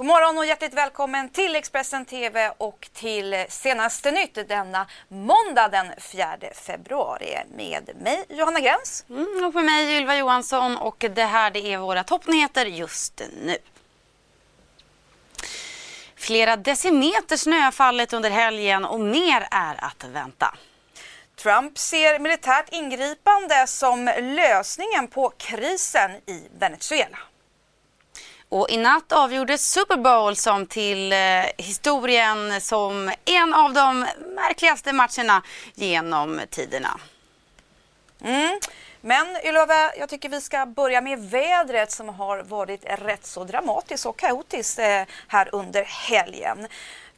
God morgon och hjärtligt välkommen till Expressen TV och till senaste nytt denna måndag den 4 februari med mig Johanna Gräns. Mm, och för mig Ylva Johansson och det här det är våra toppnyheter just nu. Flera decimeter snö har fallit under helgen och mer är att vänta. Trump ser militärt ingripande som lösningen på krisen i Venezuela. Och i natt avgjordes Super Bowl som till eh, historien som en av de märkligaste matcherna genom tiderna. Mm. Men Ylva, jag tycker vi ska börja med vädret som har varit rätt så dramatiskt och kaotiskt eh, här under helgen.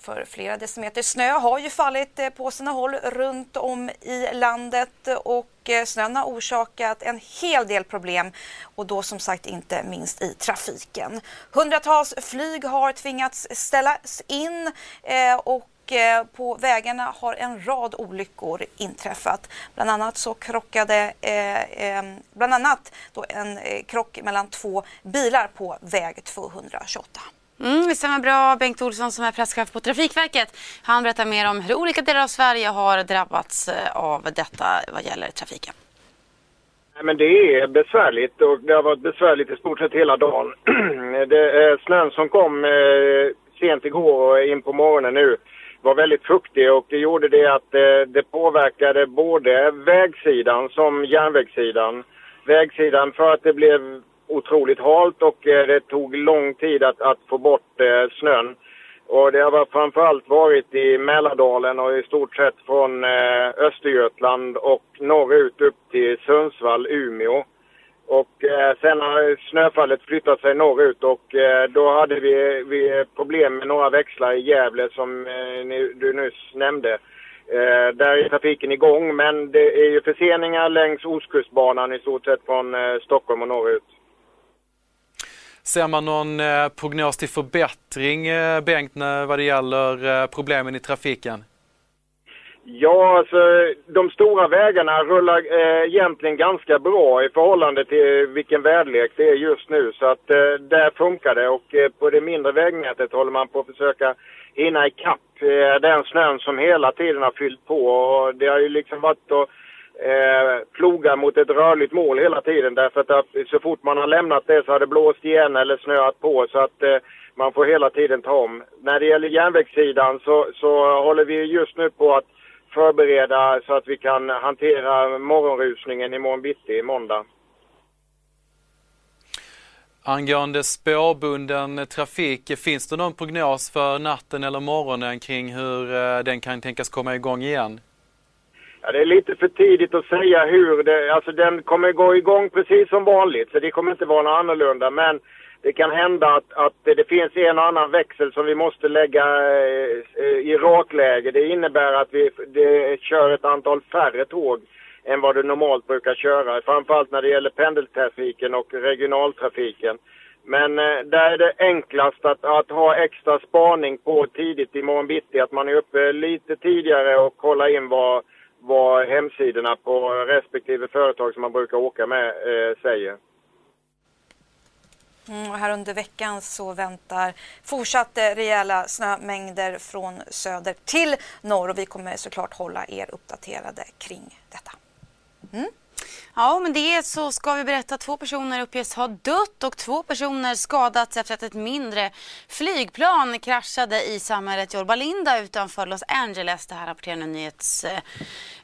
För flera decimeter snö har ju fallit eh, på sina håll runt om i landet och eh, snön har orsakat en hel del problem och då som sagt inte minst i trafiken. Hundratals flyg har tvingats ställas in eh, och på vägarna har en rad olyckor inträffat. Bland annat så krockade eh, bland annat då en krock mellan två bilar på väg 228. Mm, det stämmer bra. Bengt Olsson som är presschef på Trafikverket. Han berättar mer om hur olika delar av Sverige har drabbats eh, av detta vad gäller trafiken. Men det är besvärligt och det har varit besvärligt i stort sett hela dagen. det eh, snön som kom eh, sent igår och in på morgonen nu var väldigt fuktig och det gjorde det att det påverkade både vägsidan som järnvägssidan. Vägsidan för att det blev otroligt halt och eh, det tog lång tid att, att få bort eh, snön. Och det har framförallt varit i Mälardalen och i stort sett från eh, Östergötland och norrut upp till Sundsvall, Umeå. Och eh, sen har snöfallet flyttat sig norrut och eh, då hade vi, vi problem med några växlar i Gävle som eh, ni, du nyss nämnde. Eh, där är trafiken igång men det är ju förseningar längs Ostkustbanan i stort sett från eh, Stockholm och norrut. Ser man någon eh, prognos till förbättring, eh, Bengt, vad det gäller eh, problemen i trafiken? Ja, alltså de stora vägarna rullar eh, egentligen ganska bra i förhållande till vilken väderlek det är just nu. Så att eh, där funkar det och eh, på det mindre vägnätet håller man på att försöka hinna ikapp eh, den snön som hela tiden har fyllt på. Och det har ju liksom varit att eh, plogar mot ett rörligt mål hela tiden därför att eh, så fort man har lämnat det så har det blåst igen eller snöat på så att eh, man får hela tiden ta om. När det gäller järnvägssidan så, så håller vi just nu på att förbereda så att vi kan hantera morgonrusningen imorgon bitti, måndag. Angående spårbunden trafik, finns det någon prognos för natten eller morgonen kring hur eh, den kan tänkas komma igång igen? Ja, det är lite för tidigt att säga hur det, alltså den kommer gå igång precis som vanligt så det kommer inte vara något annorlunda men det kan hända att, att det finns en och annan växel som vi måste lägga eh, eh, i rakläge. Det innebär att vi det kör ett antal färre tåg än vad du normalt brukar köra. Framförallt när det gäller pendeltrafiken och regionaltrafiken. Men eh, där är det enklast att, att ha extra spaning på tidigt i morgon bitti. Att man är uppe lite tidigare och kollar in vad, vad hemsidorna på respektive företag som man brukar åka med eh, säger. Mm, och här under veckan så väntar fortsatt eh, rejäla snömängder från söder till norr och vi kommer såklart hålla er uppdaterade kring detta. Mm. Ja, men det så ska vi berätta att två personer uppges ha dött och två personer skadats efter att ett mindre flygplan kraschade i samhället Jorbalinda utanför Los Angeles. Det här rapporterar nu nyhets, eh,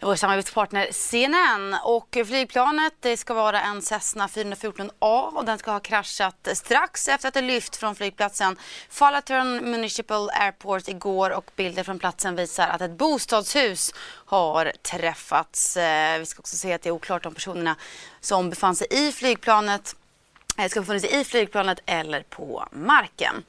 vår samarbetspartner CNN. Och flygplanet det ska vara en Cessna 414A och den ska ha kraschat strax efter att det lyft från flygplatsen Fallaturn Municipal Airport igår och bilder från platsen visar att ett bostadshus har träffats. Eh, vi ska också säga att det är oklart om personerna som befann sig i flygplanet eh, ska ska befunnit sig i flygplanet eller på marken.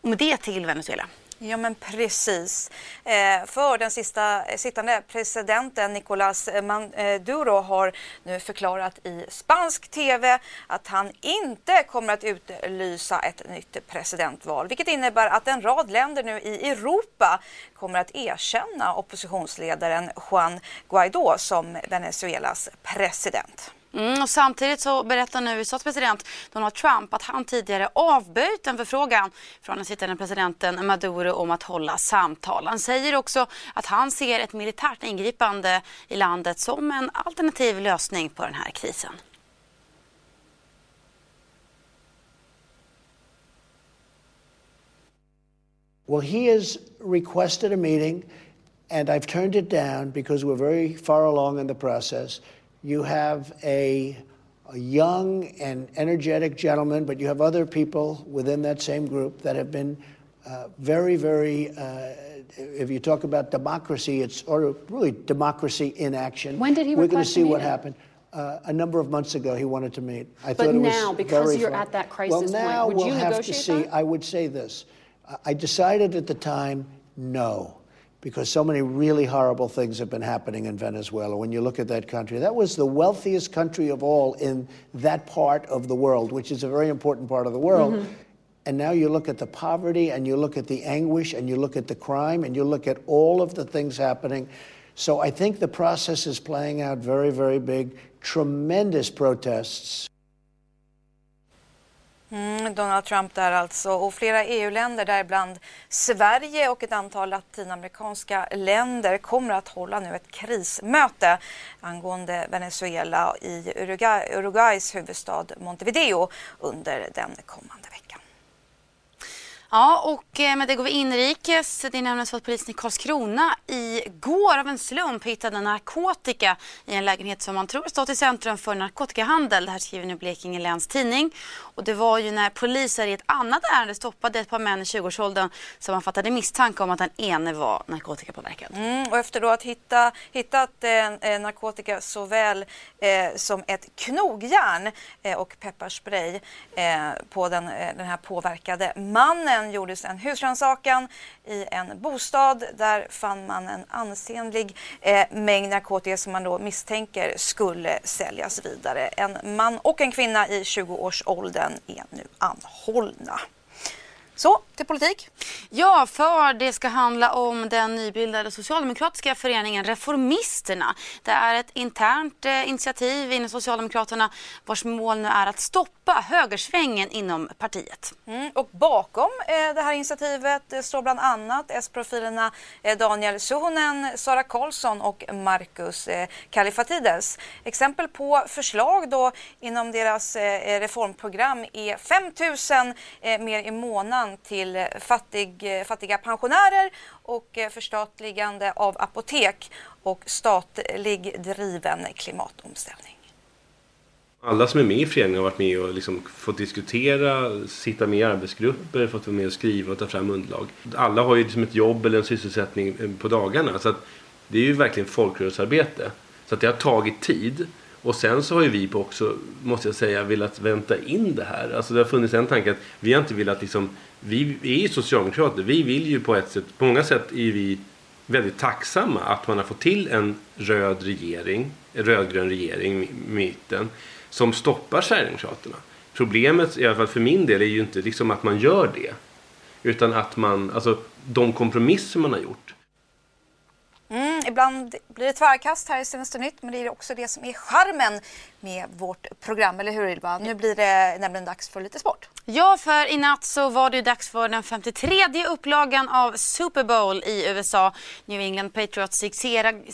Och med det till Venezuela. Ja men precis. Eh, för den sista eh, sittande presidenten Nicolás Maduro har nu förklarat i spansk tv att han inte kommer att utlysa ett nytt presidentval. Vilket innebär att en rad länder nu i Europa kommer att erkänna oppositionsledaren Juan Guaidó som Venezuelas president. Mm, och samtidigt så berättar nu USAs president Donald Trump att han tidigare avböjt en förfrågan från den sittande presidenten Maduro om att hålla samtal. Han säger också att han ser ett militärt ingripande i landet som en alternativ lösning på den här krisen. Well, he has requested a meeting, and I've turned it down because we're very far along in the process. You have a, a, young and energetic gentleman, but you have other people within that same group that have been uh, very, very. Uh, if you talk about democracy, it's or really democracy in action. When did he? We're going to see what happened. Uh, a number of months ago, he wanted to meet. I but thought it now, was because you're fun. at that crisis well, now point, would we'll you have to see. That? I would say this: I decided at the time, no because so many really horrible things have been happening in Venezuela. When you look at that country, that was the wealthiest country of all in that part of the world, which is a very important part of the world. Mm-hmm. And now you look at the poverty and you look at the anguish and you look at the crime and you look at all of the things happening. So I think the process is playing out very, very big. Tremendous protests. Mm, Donald Trump där alltså och flera EU-länder däribland Sverige och ett antal latinamerikanska länder kommer att hålla nu ett krismöte angående Venezuela i Uruguay, Uruguays huvudstad Montevideo under den kommande veckan. Ja, och eh, med det går vi inrikes. Det är nämligen så att polisen i Karlskrona igår av en slump hittade narkotika i en lägenhet som man tror stått i centrum för narkotikahandel. Det här skriver nu Blekinge Läns Tidning. Och det var ju när poliser i ett annat ärende stoppade ett par män i 20-årsåldern som man fattade misstanke om att den ene var narkotikapåverkad. Mm, och efter då att hitta, hittat eh, eh, narkotika såväl eh, som ett knogjärn eh, och pepparspray eh, på den, eh, den här påverkade mannen gjordes en husrannsakan i en bostad. Där fann man en ansenlig eh, mängd narkotika som man då misstänker skulle säljas vidare. En man och en kvinna i 20-årsåldern är nu anhållna. Så, till politik. Ja, för det ska handla om den nybildade socialdemokratiska föreningen Reformisterna. Det är ett internt eh, initiativ inom Socialdemokraterna vars mål nu är att stoppa högersvängen inom partiet. Mm, och bakom eh, det här initiativet eh, står bland annat S-profilerna eh, Daniel Suhonen, Sara Karlsson och Marcus eh, Kallifatides. Exempel på förslag då inom deras reformprogram är 5 000 mer i månaden till till fattig, eh, fattiga pensionärer och eh, förstatligande av apotek och statlig driven klimatomställning. Alla som är med i föreningen har varit med och liksom fått diskutera, sitta med i arbetsgrupper, fått vara med och skriva och ta fram underlag. Alla har ju liksom ett jobb eller en sysselsättning på dagarna. Så det är ju verkligen folkrörelsearbete. Så att det har tagit tid. Och sen så har ju vi också, måste jag säga, velat vänta in det här. Alltså det har funnits en tanke att vi har inte velat liksom vi är ju socialdemokrater. Vi vill ju på ett sätt, på många sätt är vi väldigt tacksamma att man har fått till en röd regering, en rödgrön regering i mitten som stoppar Sverigedemokraterna. Problemet, i alla fall för min del, är ju inte liksom att man gör det. Utan att man, alltså de kompromisser man har gjort Mm, ibland blir det tvärkast här i Senaste Nytt men det är också det som är charmen med vårt program, eller hur Ylva? Nu blir det nämligen dags för lite sport. Ja, för i natt så var det dags för den 53 upplagan av Super Bowl i USA. New England Patriots gick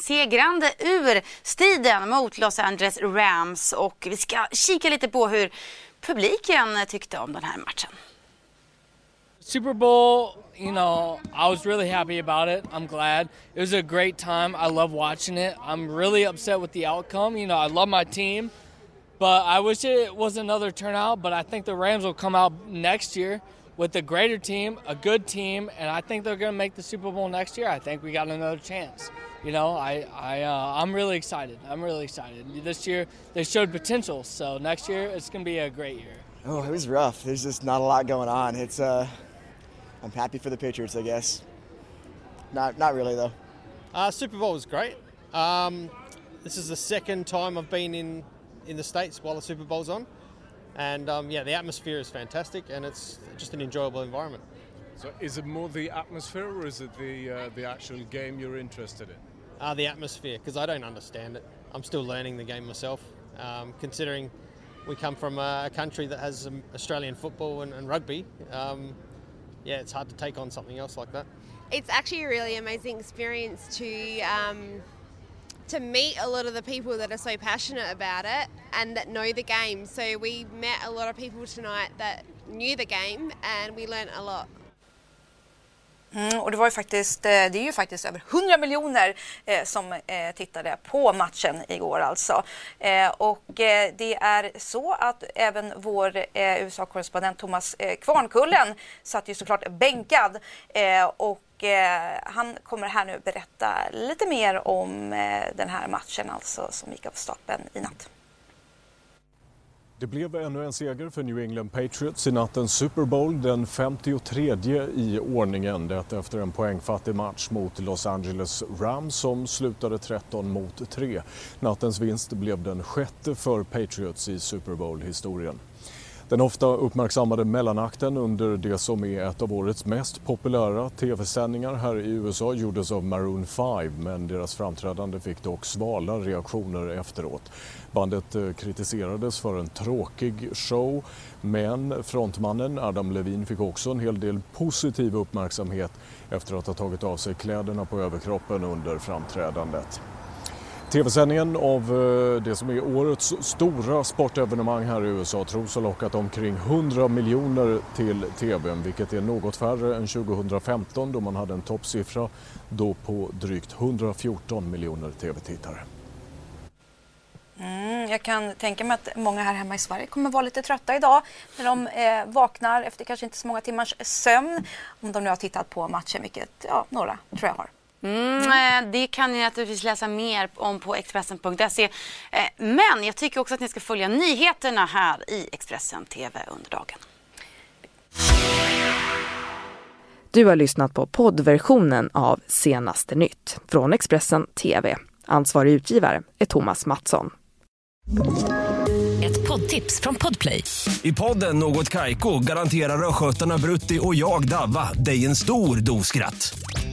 segrande ur striden mot Los Angeles Rams och vi ska kika lite på hur publiken tyckte om den här matchen. Super Bowl, you know, I was really happy about it. I'm glad. It was a great time. I love watching it. I'm really upset with the outcome. You know, I love my team, but I wish it was another turnout. But I think the Rams will come out next year with a greater team, a good team, and I think they're going to make the Super Bowl next year. I think we got another chance. You know, I, I, uh, I'm really excited. I'm really excited. This year they showed potential, so next year it's going to be a great year. Oh, it was rough. There's just not a lot going on. It's, uh, I'm happy for the Patriots, I guess. Not, not really though. Uh, Super Bowl was great. Um, this is the second time I've been in in the states while the Super Bowl's on, and um, yeah, the atmosphere is fantastic, and it's just an enjoyable environment. So, is it more the atmosphere, or is it the uh, the actual game you're interested in? Uh, the atmosphere, because I don't understand it. I'm still learning the game myself. Um, considering we come from a country that has um, Australian football and, and rugby, um, yeah, it's hard to take on something else like that. It's actually a really amazing experience to um, to meet a lot of the people that are so passionate about it and that know the game. So we met a lot of people tonight that knew the game and we learned a lot. Mm, och det var ju faktiskt, eh, det är ju faktiskt över 100 miljoner eh, som eh, tittade på matchen igår alltså. Eh, och eh, det är så att även vår eh, USA-korrespondent Thomas eh, Kvarnkullen satt ju såklart bänkad eh, och han kommer här nu berätta lite mer om den här matchen alltså som gick av stapeln i natt. Det blev ännu en seger för New England Patriots i nattens Super Bowl, den 53 i ordningen. Det efter en poängfattig match mot Los Angeles Rams som slutade 13 mot 3. Nattens vinst blev den sjätte för Patriots i Super Bowl-historien. Den ofta uppmärksammade mellanakten under det som är ett av årets mest populära tv-sändningar här i USA gjordes av Maroon 5 men deras framträdande fick dock svala reaktioner efteråt. Bandet eh, kritiserades för en tråkig show men frontmannen Adam Levine fick också en hel del positiv uppmärksamhet efter att ha tagit av sig kläderna på överkroppen under framträdandet. Tv-sändningen av eh, det som är årets stora sportevenemang här i USA tros ha lockat omkring 100 miljoner till tvn vilket är något färre än 2015 då man hade en toppsiffra då på drygt 114 miljoner tv-tittare. Mm, jag kan tänka mig att många här hemma i Sverige kommer vara lite trötta idag när de eh, vaknar efter kanske inte så många timmars sömn. Om de nu har tittat på matchen, vilket ja, några tror jag har. Mm, eh, det kan ni naturligtvis läsa mer om på Expressen.se. Eh, men jag tycker också att ni ska följa nyheterna här i Expressen TV under dagen. Du har lyssnat på poddversionen av Senaste nytt från Expressen TV. Ansvarig utgivare är Thomas Mattsson. Ett poddtips från Podplay. I podden Något Kaiko garanterar östgötarna Brutti och jag, Davva, dig en stor dos skratt.